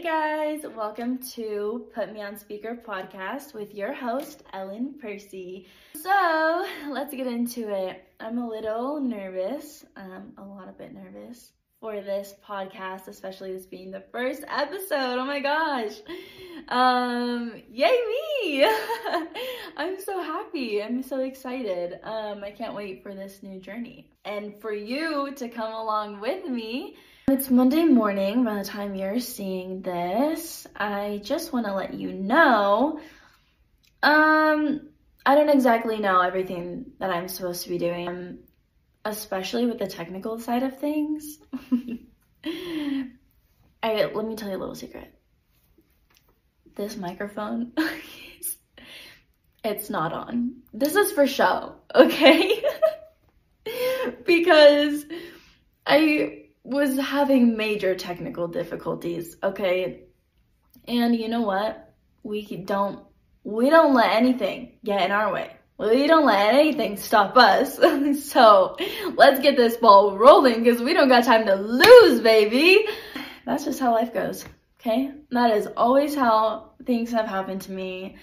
Hey guys, welcome to Put Me on Speaker podcast with your host, Ellen Percy. So let's get into it. I'm a little nervous, um, a lot a bit nervous for this podcast, especially this being the first episode. Oh my gosh. Um, yay me! I'm so happy. I'm so excited. Um, I can't wait for this new journey and for you to come along with me it's Monday morning by the time you're seeing this. I just want to let you know, um, I don't exactly know everything that I'm supposed to be doing, um, especially with the technical side of things. I, let me tell you a little secret. This microphone, it's not on. This is for show, okay? because I was having major technical difficulties, okay? And you know what? We don't we don't let anything get in our way. We don't let anything stop us. so let's get this ball rolling because we don't got time to lose, baby. That's just how life goes. Okay? That is always how things have happened to me.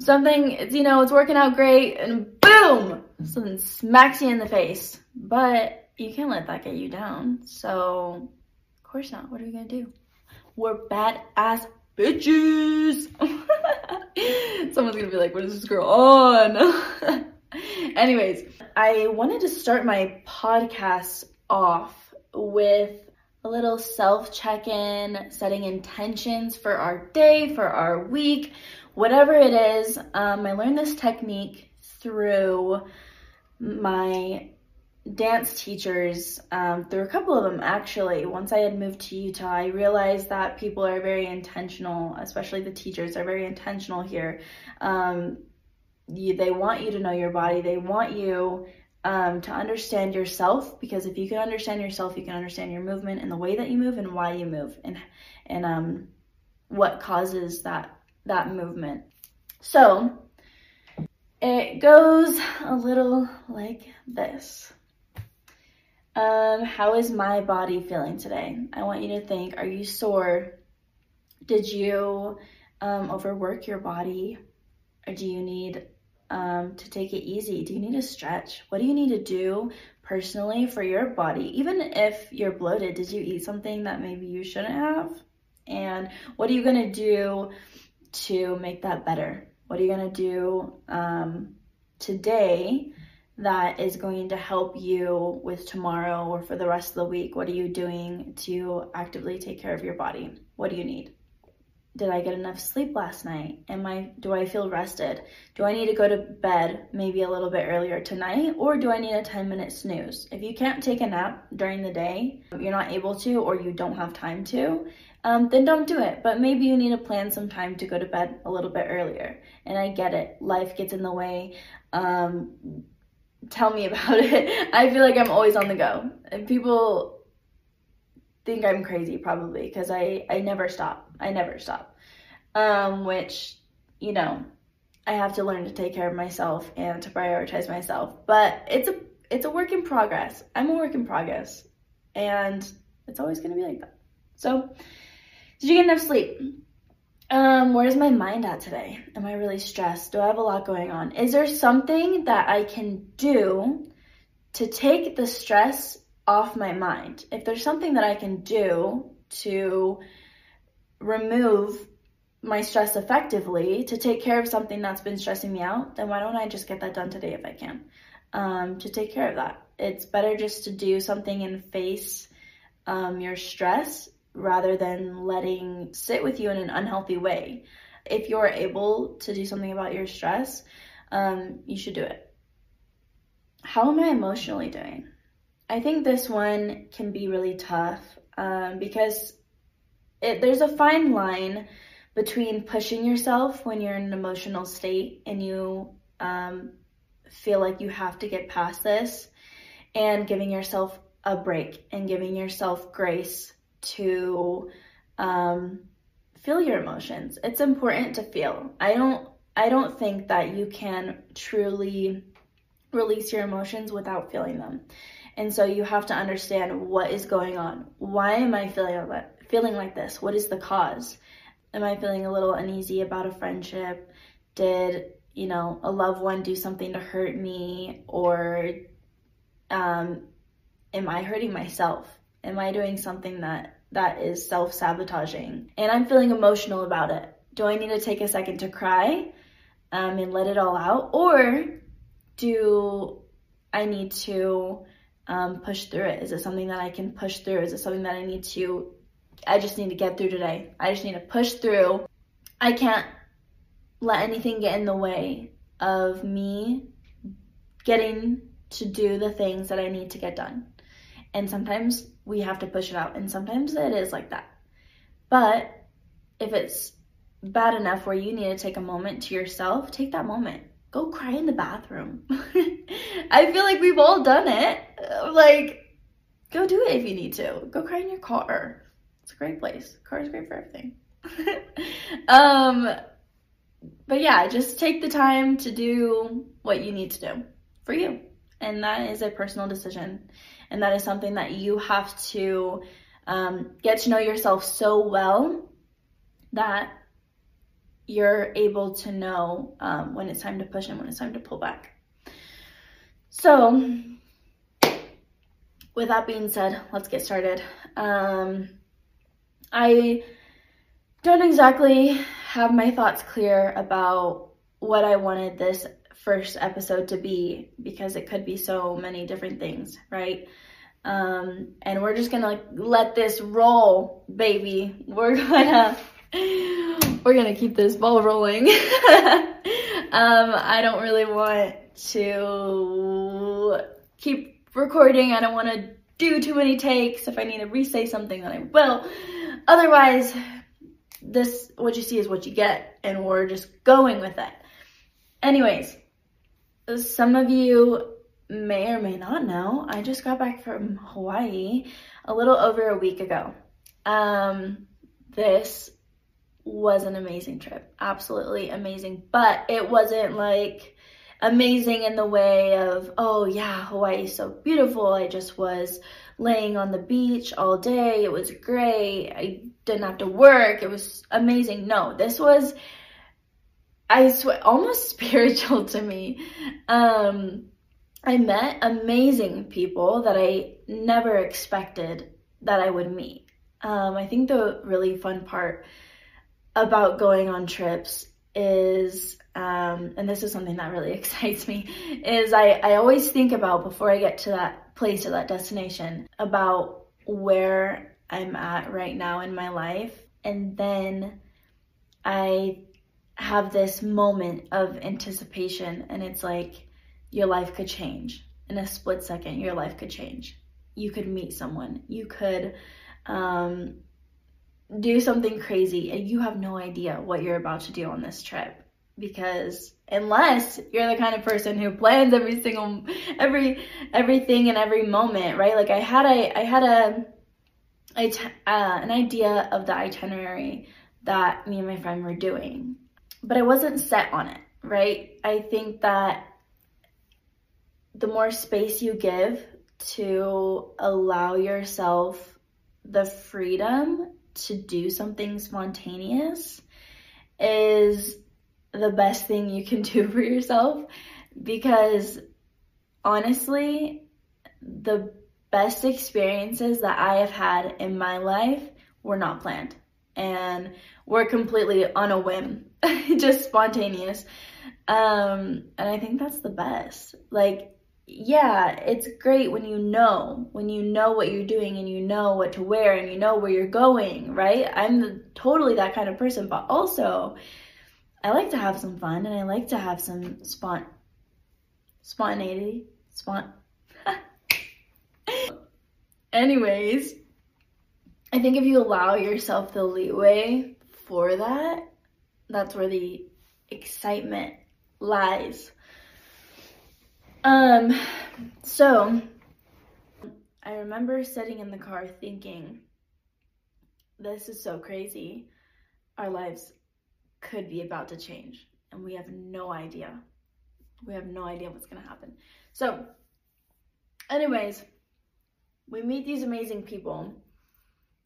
Something, you know, it's working out great and boom! Something smacks you in the face. But you can't let that get you down. So, of course not. What are we gonna do? We're badass bitches. Someone's gonna be like, what is this girl on? Anyways, I wanted to start my podcast off with a little self check in, setting intentions for our day, for our week, whatever it is. Um, I learned this technique through my dance teachers, um, there were a couple of them actually. Once I had moved to Utah, I realized that people are very intentional, especially the teachers are very intentional here. Um, you, they want you to know your body, they want you um, to understand yourself because if you can understand yourself, you can understand your movement and the way that you move and why you move and and um, what causes that that movement. So it goes a little like this. Um, how is my body feeling today? I want you to think, are you sore? Did you um, overwork your body? Or do you need um, to take it easy? Do you need to stretch? What do you need to do personally for your body? Even if you're bloated, did you eat something that maybe you shouldn't have? And what are you gonna do to make that better? What are you gonna do um, today that is going to help you with tomorrow or for the rest of the week? What are you doing to actively take care of your body? What do you need? Did I get enough sleep last night? Am I do I feel rested? Do I need to go to bed maybe a little bit earlier tonight or do I need a 10 minute snooze? If you can't take a nap during the day, you're not able to or you don't have time to, um, then don't do it. But maybe you need to plan some time to go to bed a little bit earlier. And I get it. Life gets in the way. Um, tell me about it. I feel like I'm always on the go. And people think I'm crazy probably because I, I never stop. I never stop. Um, which, you know, I have to learn to take care of myself and to prioritize myself. But it's a it's a work in progress. I'm a work in progress. And it's always gonna be like that. So did you get enough sleep? Um, where's my mind at today? Am I really stressed? Do I have a lot going on? Is there something that I can do to take the stress off my mind? If there's something that I can do to remove my stress effectively, to take care of something that's been stressing me out, then why don't I just get that done today if I can? Um, to take care of that. It's better just to do something and face um, your stress rather than letting sit with you in an unhealthy way. If you're able to do something about your stress, um, you should do it. How am I emotionally doing? I think this one can be really tough um, because it, there's a fine line between pushing yourself when you're in an emotional state and you um, feel like you have to get past this and giving yourself a break and giving yourself grace to um, feel your emotions. It's important to feel. I don't I don't think that you can truly release your emotions without feeling them. And so you have to understand what is going on. Why am I feeling feeling like this? What is the cause? Am I feeling a little uneasy about a friendship? Did, you know, a loved one do something to hurt me? Or um, am I hurting myself? Am I doing something that that is self-sabotaging? And I'm feeling emotional about it. Do I need to take a second to cry um, and let it all out? Or do I need to um, push through it? Is it something that I can push through? Is it something that I need to, I just need to get through today? I just need to push through. I can't let anything get in the way of me getting to do the things that I need to get done. And sometimes we have to push it out, and sometimes it is like that. But if it's bad enough where you need to take a moment to yourself, take that moment. Go cry in the bathroom. I feel like we've all done it. Like, go do it if you need to. Go cry in your car. It's a great place. Car is great for everything. um, but yeah, just take the time to do what you need to do for you. And that is a personal decision. And that is something that you have to um, get to know yourself so well that you're able to know um, when it's time to push and when it's time to pull back. So, with that being said, let's get started. Um, I don't exactly have my thoughts clear about what I wanted this first episode to be because it could be so many different things, right? Um, and we're just gonna like, let this roll, baby. We're gonna we're gonna keep this ball rolling. um, I don't really want to keep recording. I don't want to do too many takes. If I need to re-say something, then I will. Otherwise, this what you see is what you get, and we're just going with it. Anyways, some of you may or may not know, I just got back from Hawaii a little over a week ago. Um, this was an amazing trip. Absolutely amazing. But it wasn't like amazing in the way of, oh yeah, Hawaii is so beautiful. I just was laying on the beach all day. It was great. I didn't have to work. It was amazing. No, this was, I swear, almost spiritual to me. Um, I met amazing people that I never expected that I would meet. Um, I think the really fun part about going on trips is, um, and this is something that really excites me, is I, I always think about before I get to that place or that destination about where I'm at right now in my life. And then I have this moment of anticipation, and it's like your life could change. In a split second, your life could change. You could meet someone. You could um, do something crazy and you have no idea what you're about to do on this trip because unless you're the kind of person who plans every single every everything and every moment right like i had a i had a, a uh, an idea of the itinerary that me and my friend were doing but i wasn't set on it right? I think that the more space you give to allow yourself the freedom to do something spontaneous is the best thing you can do for yourself because honestly, the best experiences that I have had in my life were not planned and were completely on a whim, just spontaneous. Um, and I think that's the best. Like, yeah, it's great when you know, when you know what you're doing and you know what to wear and you know where you're going, right? I'm the, totally that kind of person, but also I like to have some fun and I like to have some spont spontaneity, spont. Anyways, I think if you allow yourself the leeway for that, that's where the excitement lies. Um, so I remember sitting in the car thinking, this is so crazy. Our lives could be about to change, and we have no idea. We have no idea what's going to happen. So, anyways, we meet these amazing people.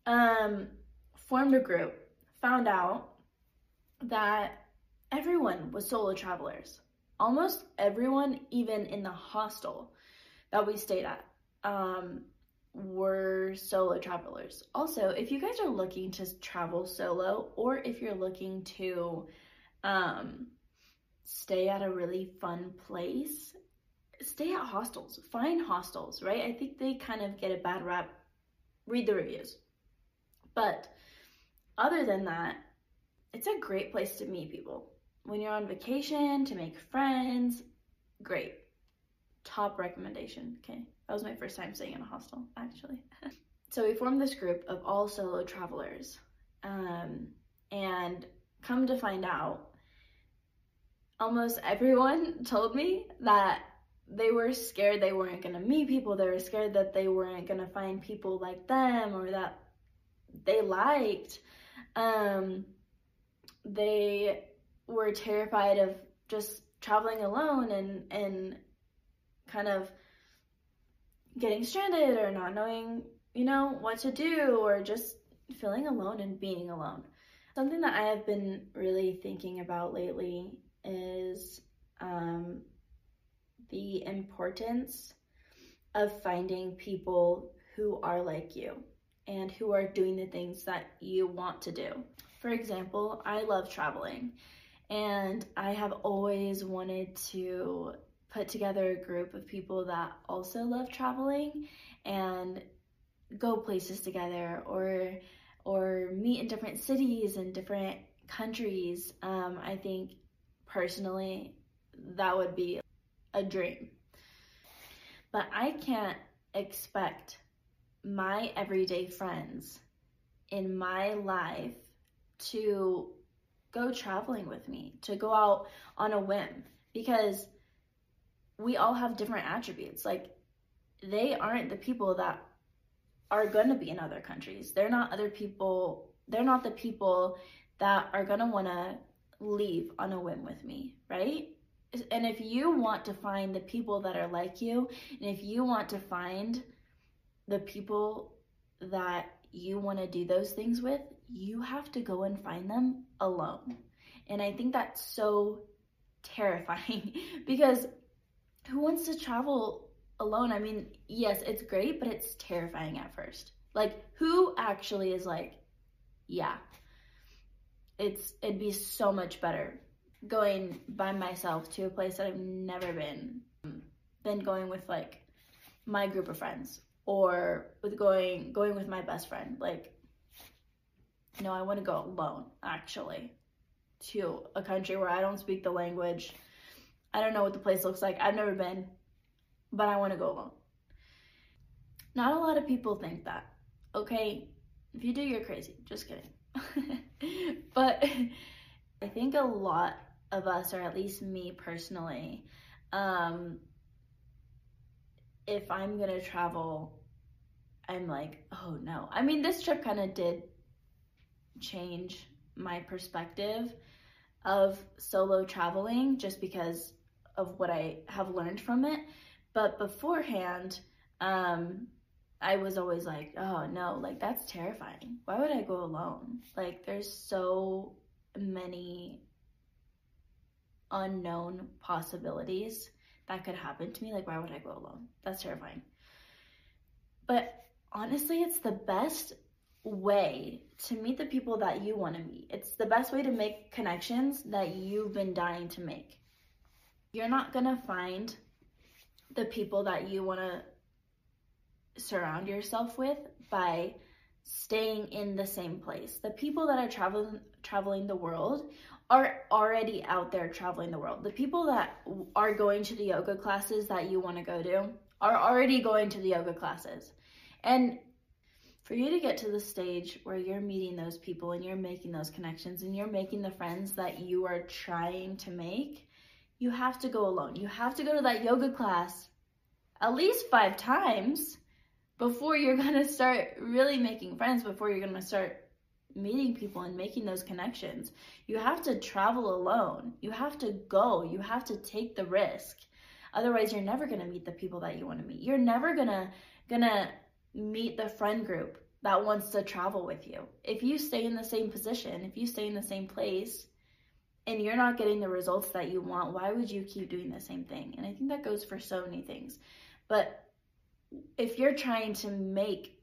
Um, formed a group, found out that everyone was solo travelers. Almost everyone, even in the hostel that we stayed at, um, were solo travelers. Also, if you guys are looking to travel solo or if you're looking to um, stay at a really fun place, stay at hostels. Find hostels, right? I think they kind of get a bad rap. Read the reviews. But other than that, it's a great place to meet people. When you're on vacation, to make friends, great. Top recommendation, okay? That was my first time staying in a hostel, actually. so we formed this group of all solo travelers. Um, and come to find out, almost everyone told me that they were scared they weren't going to meet people. They were scared that they weren't going to find people like them or that they liked. Um, they were terrified of just traveling alone and, and kind of getting stranded or not knowing, you know, what to do or just feeling alone and being alone. Something that I have been really thinking about lately is um, the importance of finding people who are like you and who are doing the things that you want to do. For example, I love traveling and I have always wanted to put together a group of people that also love traveling and go places together or or meet in different cities and different countries. Um, I think personally that would be a dream. But I can't expect my everyday friends in my life to go traveling with me, to go out on a whim, because we all have different attributes. Like, they aren't the people that are going to be in other countries. They're not other people, they're not the people that are going to want to leave on a whim with me, right? And if you want to find the people that are like you, and if you want to find the people that you want to do those things with, you have to go and find them alone. And I think that's so terrifying because who wants to travel alone? I mean, yes, it's great, but it's terrifying at first. Like, who actually is like, yeah, it's it'd be so much better going by myself to a place that I've never been than going with like my group of friends or with going going with my best friend. Like, no, I want to go alone actually to a country where I don't speak the language. I don't know what the place looks like. I've never been, but I want to go alone. Not a lot of people think that. Okay, if you do, you're crazy. Just kidding. but I think a lot of us, or at least me personally, um, if I'm gonna travel, I'm like, oh no. I mean, this trip kind of did change my perspective of solo traveling just because of what I have learned from it. But beforehand, um, I was always like, oh no, like that's terrifying. Why would I go alone? Like, there's so many unknown possibilities that could happen to me. Like, why would I go alone? That's terrifying. But honestly, it's the best way to meet the people that you want to meet. It's the best way to make connections that you've been dying to make. You're not going to find the people that you want to surround yourself with by staying in the same place. The people that are traveling traveling the world are already out there traveling the world. The people that are going to the yoga classes that you want to go to are already going to the yoga classes. And for you to get to the stage where you're meeting those people and you're making those connections and you're making the friends that you are trying to make, you have to go alone. You have to go to that yoga class at least five times before you're going to start really making friends, before you're going to start meeting people and making those connections. You have to travel alone. You have to go. You have to take the risk. Otherwise, you're never going to meet the people that you want to meet. You're never going to going to meet the friend group that wants to travel with you. If you stay in the same position, if you stay in the same place, and you're not getting the results that you want, why would you keep doing the same thing? And I think that goes for so many things. But if you're trying to make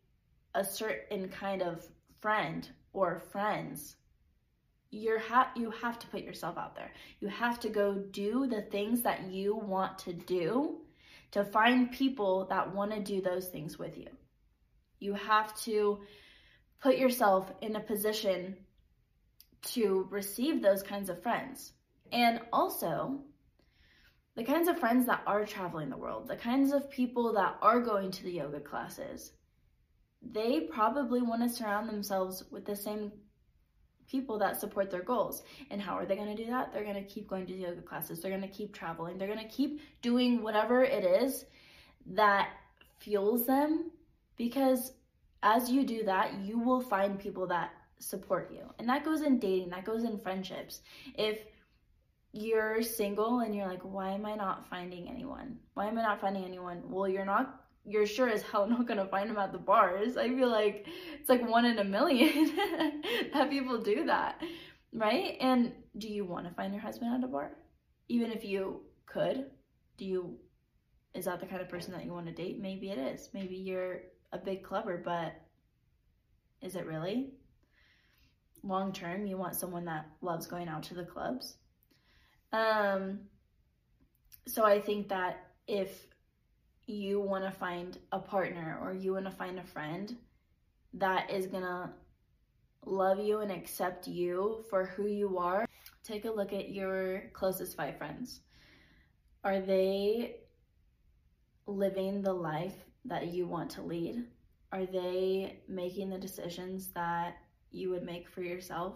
a certain kind of friend or friends, you're ha- you have to put yourself out there. You have to go do the things that you want to do to find people that want to do those things with you. You have to put yourself in a position to receive those kinds of friends. And also, the kinds of friends that are traveling the world, the kinds of people that are going to the yoga classes, they probably want to surround themselves with the same people that support their goals. And how are they going to do that? They're going to keep going to yoga classes. They're going to keep traveling. They're going to keep doing whatever it is that fuels them because as you do that, you will find people that support you. And that goes in dating, that goes in friendships. If you're single and you're like, why am I not finding anyone? Why am I not finding anyone? Well, you're not you're sure as hell not gonna find them at the bars. I feel like it's like one in a million that people do that, right? And do you want to find your husband at a bar? Even if you could, do you, is that the kind of person that you want to date? Maybe it is. Maybe you're a big clubber, but is it really? Long term, you want someone that loves going out to the clubs. Um, so I think that if you want to find a partner or you want to find a friend that is going to love you and accept you for who you are, take a look at your closest five friends. Are they living the life that you want to lead? Are they making the decisions that you would make for yourself?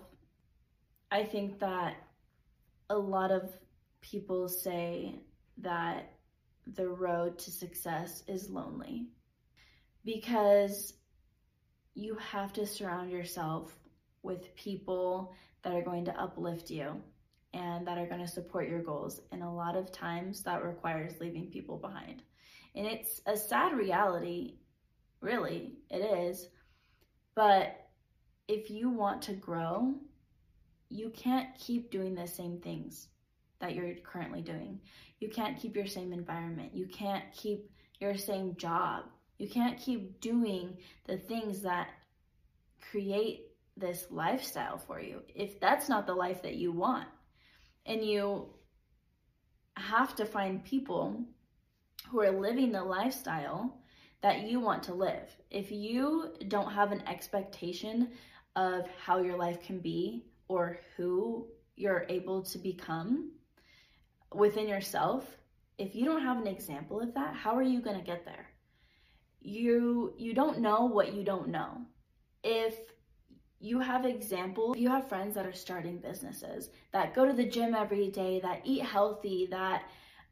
I think that a lot of people say that the road to success is lonely because you have to surround yourself with people that are going to uplift you and that are going to support your goals. And a lot of times that requires leaving people behind. And it's a sad reality, really, it is. But if you want to grow, you can't keep doing the same things that you're currently doing. You can't keep your same environment. You can't keep your same job. You can't keep doing the things that create this lifestyle for you if that's not the life that you want. And you have to find people who are living the lifestyle that you want to live. If you don't have an expectation of how your life can be or who you're able to become, within yourself, if you don't have an example of that, how are you going to get there? You you don't know what you don't know. If you have examples, you have friends that are starting businesses, that go to the gym every day, that eat healthy, that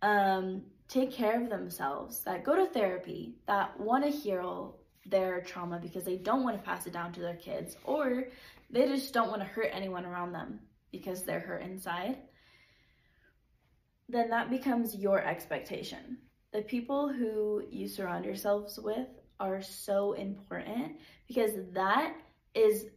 um, take care of themselves, that go to therapy, that want to heal their trauma because they don't want to pass it down to their kids, or they just don't want to hurt anyone around them because they're hurt inside then that becomes your expectation. The people who you surround yourselves with are so important because that is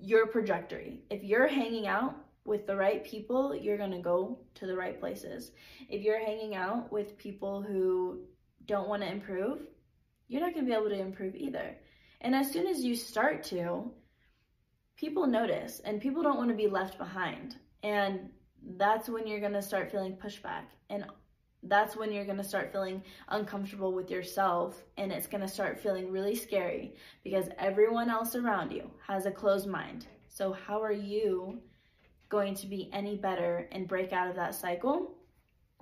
your trajectory. If you're hanging out with the right people, you're going to go to the right places. If you're hanging out with people who don't want to improve, you're not going to be able to improve either. And as soon as you start to, people notice and people don't want to be left behind. And that's when you're going to start feeling pushback and that's when you're going to start feeling uncomfortable with yourself and it's going to start feeling really scary because everyone else around you has a closed mind. So how are you going to be any better and break out of that cycle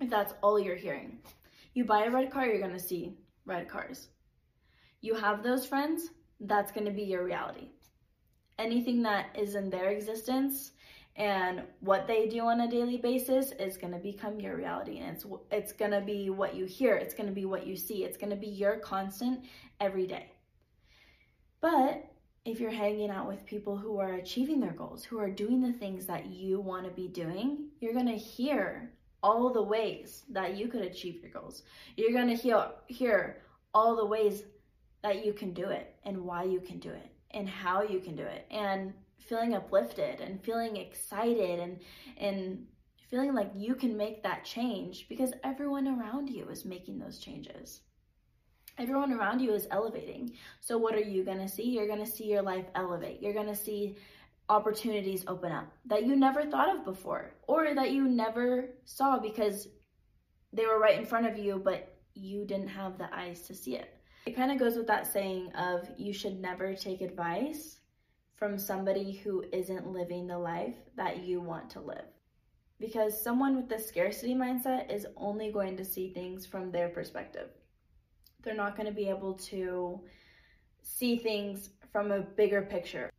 if that's all you're hearing? You buy a red car, you're going to see red cars. You have those friends, that's going to be your reality. Anything that is in their existence and what they do on a daily basis is going to become your reality. And it's it's going to be what you hear. It's going to be what you see. It's going to be your constant every day. But if you're hanging out with people who are achieving their goals who are doing the things that you want to be doing you're going to hear all the ways that you could achieve your goals. You're going to hear hear all the ways that you can do it and why you can do it and how you can do it. And feeling uplifted and feeling excited and and feeling like you can make that change because everyone around you is making those changes. Everyone around you is elevating. So what are you going to see? You're going to see your life elevate. You're going to see opportunities open up that you never thought of before or that you never saw because they were right in front of you but you didn't have the eyes to see it. It kind of goes with that saying of you should never take advice from somebody who isn't living the life that you want to live. Because someone with the scarcity mindset is only going to see things from their perspective. They're not going to be able to see things from a bigger picture.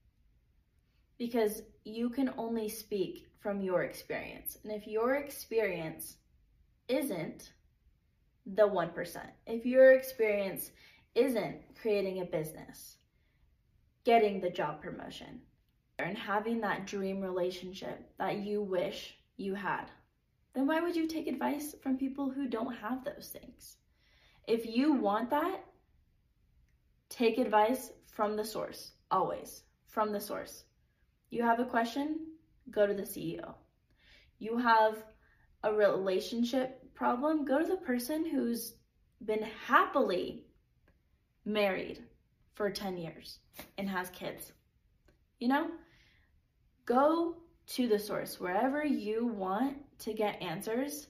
Because you can only speak from your experience. And if your experience isn't the 1%, if your experience isn't creating a business, getting the job promotion, and having that dream relationship that you wish you had, then why would you take advice from people who don't have those things? If you want that, take advice from the source, always from the source. You have a question, go to the CEO. You have a relationship problem, go to the person who's been happily married for 10 years and has kids. You know, go to the source. Wherever you want to get answers,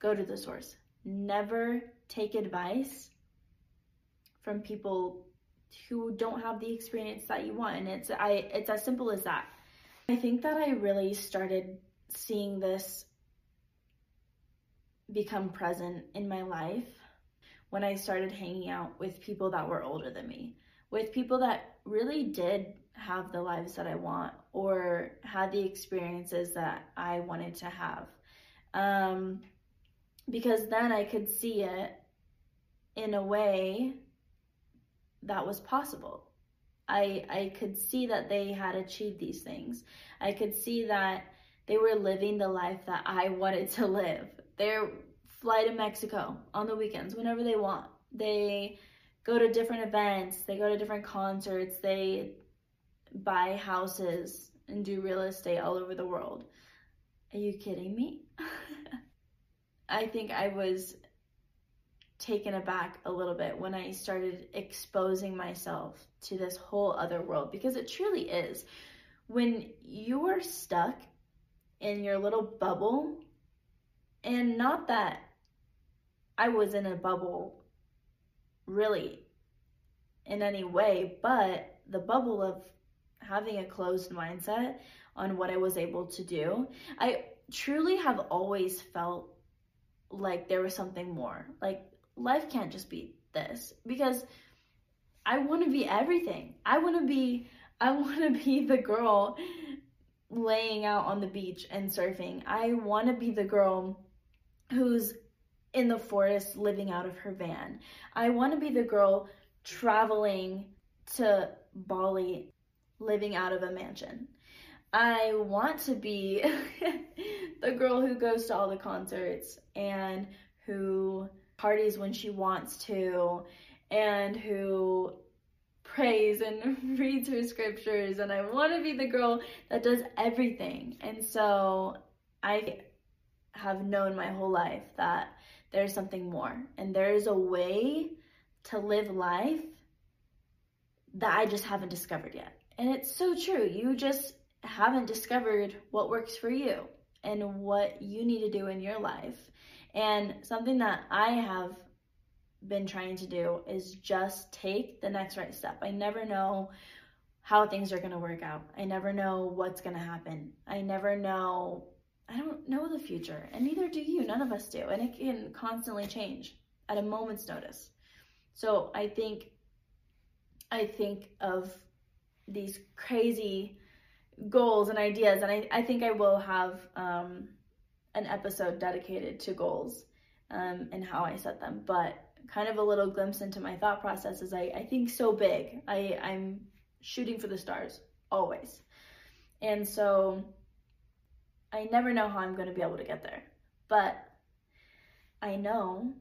go to the source. Never take advice from people who don't have the experience that you want. And it's I it's as simple as that. I think that I really started seeing this become present in my life when I started hanging out with people that were older than me, with people that really did have the lives that I want or had the experiences that I wanted to have. Um, because then I could see it in a way that was possible. I, I could see that they had achieved these things. I could see that they were living the life that I wanted to live. They're fly to Mexico on the weekends whenever they want. They go to different events, they go to different concerts, they buy houses and do real estate all over the world. Are you kidding me? I think I was taken aback a little bit when I started exposing myself to this whole other world because it truly is. When you are stuck in your little bubble, and not that I was in a bubble really in any way, but the bubble of having a closed mindset on what I was able to do, I truly have always felt like there was something more. Like life can't just be this because I want to be everything. I want to be I want to be the girl laying out on the beach and surfing. I want to be the girl who's in the forest living out of her van. I want to be the girl traveling to Bali living out of a mansion. I want to be the girl who goes to all the concerts and who parties when she wants to and who prays and reads her scriptures and I want to be the girl that does everything. And so I have known my whole life that there's something more and there is a way to live life that I just haven't discovered yet. And it's so true. You just haven't discovered what works for you and what you need to do in your life. And something that I have been trying to do is just take the next right step. I never know how things are going to work out. I never know what's going to happen. I never know I don't know the future, and neither do you. None of us do. And it can constantly change at a moment's notice. So I think I think of these crazy goals and ideas, and I, I think I will have um, an episode dedicated to goals um, and how I set them. But kind of a little glimpse into my thought process is I, I think so big. I, I'm shooting for the stars always. And so I never know how I'm going to be able to get there. But I know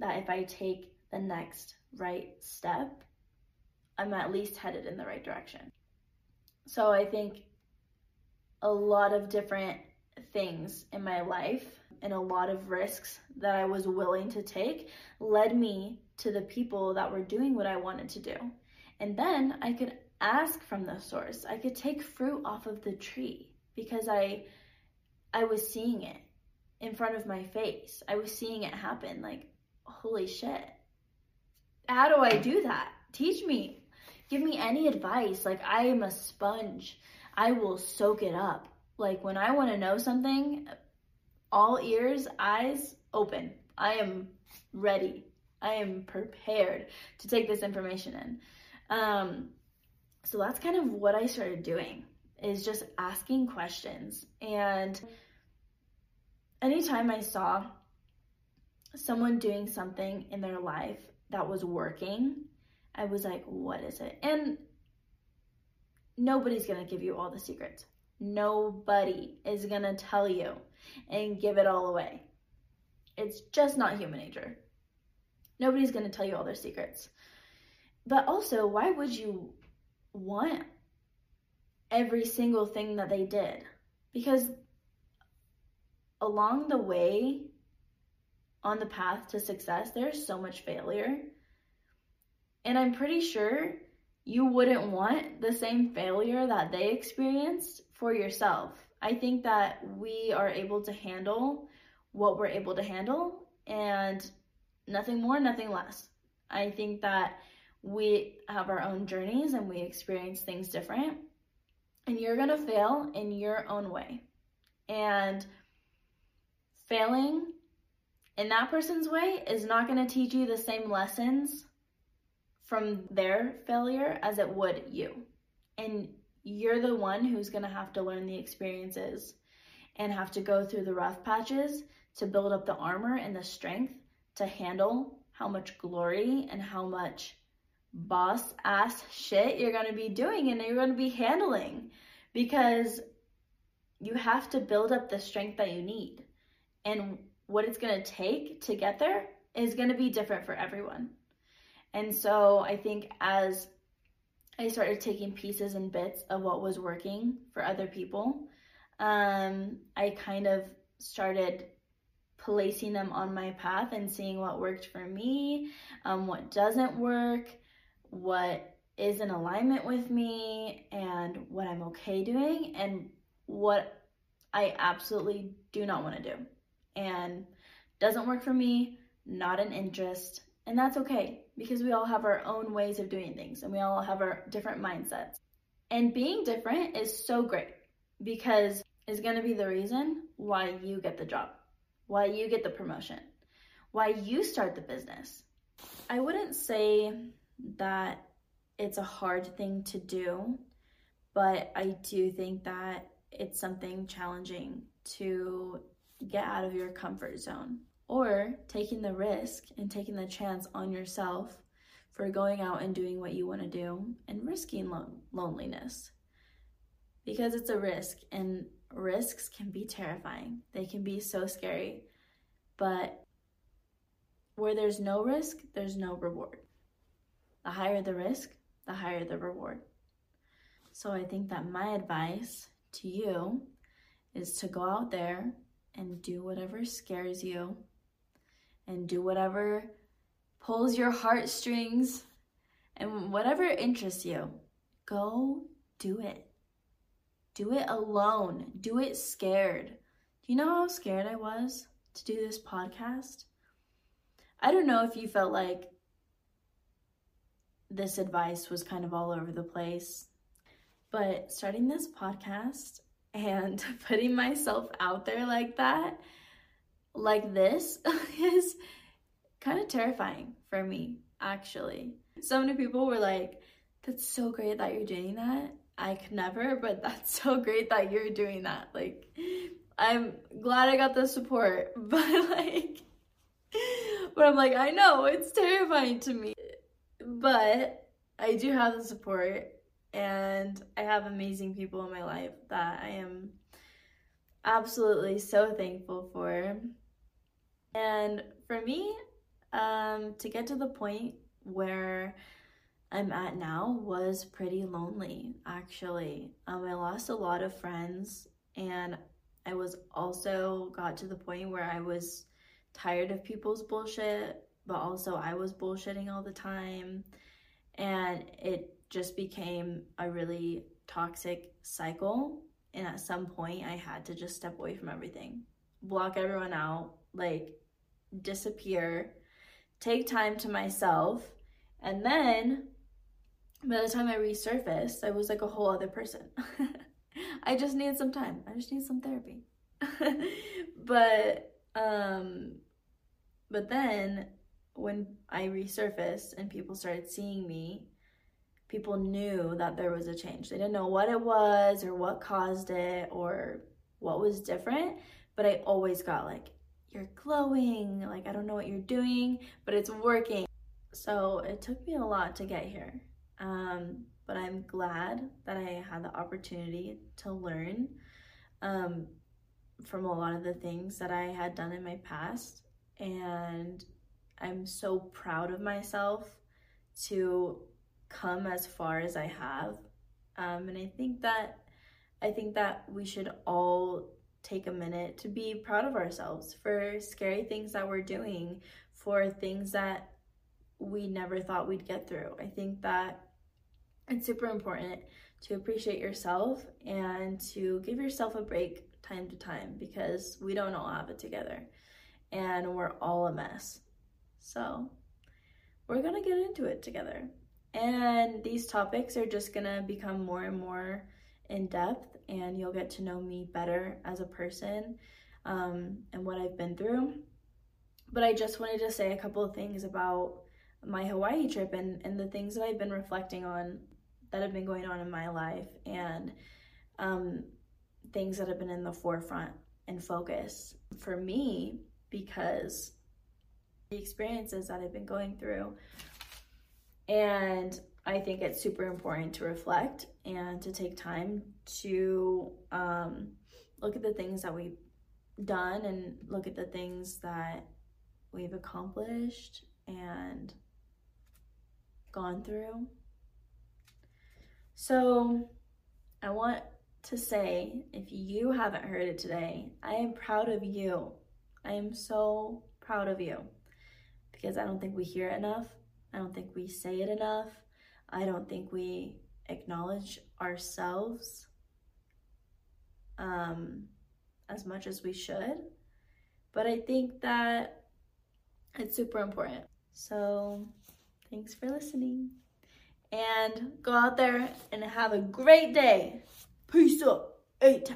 that if I take the next right step, I'm at least headed in the right direction. So I think a lot of different things in my life and a lot of risks that I was willing to take led me to the people that were doing what I wanted to do. And then I could ask from the source. I could take fruit off of the tree because I I was seeing it in front of my face. I was seeing it happen like holy shit. How do I do that? Teach me. Give me any advice. Like I am a sponge. I will soak it up. Like when I want to know something, all ears, eyes open. I am ready. I am prepared to take this information in. Um, so that's kind of what I started doing is just asking questions. And anytime I saw someone doing something in their life that was working, I was like, what is it? And nobody's going to give you all the secrets. Nobody is going to tell you and give it all away. It's just not human nature. Nobody's going to tell you all their secrets. But also, why would you want every single thing that they did because along the way on the path to success there's so much failure and i'm pretty sure you wouldn't want the same failure that they experienced for yourself i think that we are able to handle what we're able to handle and nothing more nothing less i think that we have our own journeys and we experience things different. And you're going to fail in your own way. And failing in that person's way is not going to teach you the same lessons from their failure as it would you. And you're the one who's going to have to learn the experiences and have to go through the rough patches to build up the armor and the strength to handle how much glory and how much boss ass shit you're going to be doing and you're going to be handling because you have to build up the strength that you need. And what it's going to take to get there is going to be different for everyone. And so I think as I started taking pieces and bits of what was working for other people, um, I kind of started placing them on my path and seeing what worked for me, um, what doesn't work, what is in alignment with me and what I'm okay doing and what I absolutely do not want to do. And doesn't work for me, not an interest, and that's okay because we all have our own ways of doing things and we all have our different mindsets. And being different is so great because it's going to be the reason why you get the job, why you get the promotion, why you start the business. I wouldn't say that it's a hard thing to do, but I do think that it's something challenging to get out of your comfort zone or taking the risk and taking the chance on yourself for going out and doing what you want to do and risking lo- loneliness because it's a risk and risks can be terrifying. They can be so scary. But where there's no risk, there's no reward. The higher the risk, the higher the reward. So I think that my advice to you is to go out there and do whatever scares you and do whatever pulls your heartstrings and whatever interests you. Go do it. Do it alone. Do it scared. Do you know how scared I was to do this podcast? I don't know if you felt like this advice was kind of all over the place. But starting this podcast and putting myself out there like that, like this, is kind of terrifying for me, actually. So many people were like, that's so great that you're doing that. I could never, but that's so great that you're doing that. Like, I'm glad I got the support, but like, but I'm like, I know it's terrifying to me but I do have the support and I have amazing people in my life that I am absolutely so thankful for. And for me, um, to get to the point where I'm at now was pretty lonely, actually. Um, I lost a lot of friends, and I was also got to the point where I was tired of people's bullshit, but also I was bullshitting all the time. And it just became a really toxic cycle. And at some point, I had to just step away from everything, block everyone out, like disappear, take time to myself. And then by the time I resurfaced, I was like a whole other person. I just needed some time. I just need some therapy. but um but then when I resurfaced and people started seeing me, people knew that there was a change. They didn't know what it was or what caused it or what was different, but I always got like, you're glowing, like I don't know what you're doing, but it's working. So it took me a lot to get here. Um, but I'm glad that I had the opportunity to learn um, from a lot of the things that I had done in my past. And I'm so proud of myself to come as far as I have. Um, and I think that I think that we should all take a minute to be proud of ourselves for scary things that we're doing, for things that we never thought we'd get through. I think that it's super important to appreciate yourself and to give yourself a break time to time because we don't all have it together and we're all a mess. So, we're gonna get into it together. And these topics are just gonna become more and more in depth, and you'll get to know me better as a person um, and what I've been through. But I just wanted to say a couple of things about my Hawaii trip and, and the things that I've been reflecting on that have been going on in my life and um, things that have been in the forefront and focus for me because the experiences that I've been going through. And I think it's super important to reflect and to take time to um, look at the things that we've done and look at the things that we've accomplished and gone through so I want to say, if you haven't heard it today, I am proud of you. I am so proud of you because I don't think we hear it enough. I don't think we say it enough. I don't think we acknowledge ourselves um, as much as we should. But I think that it's super important. So, thanks for listening and go out there and have a great day. Peace up. Eight.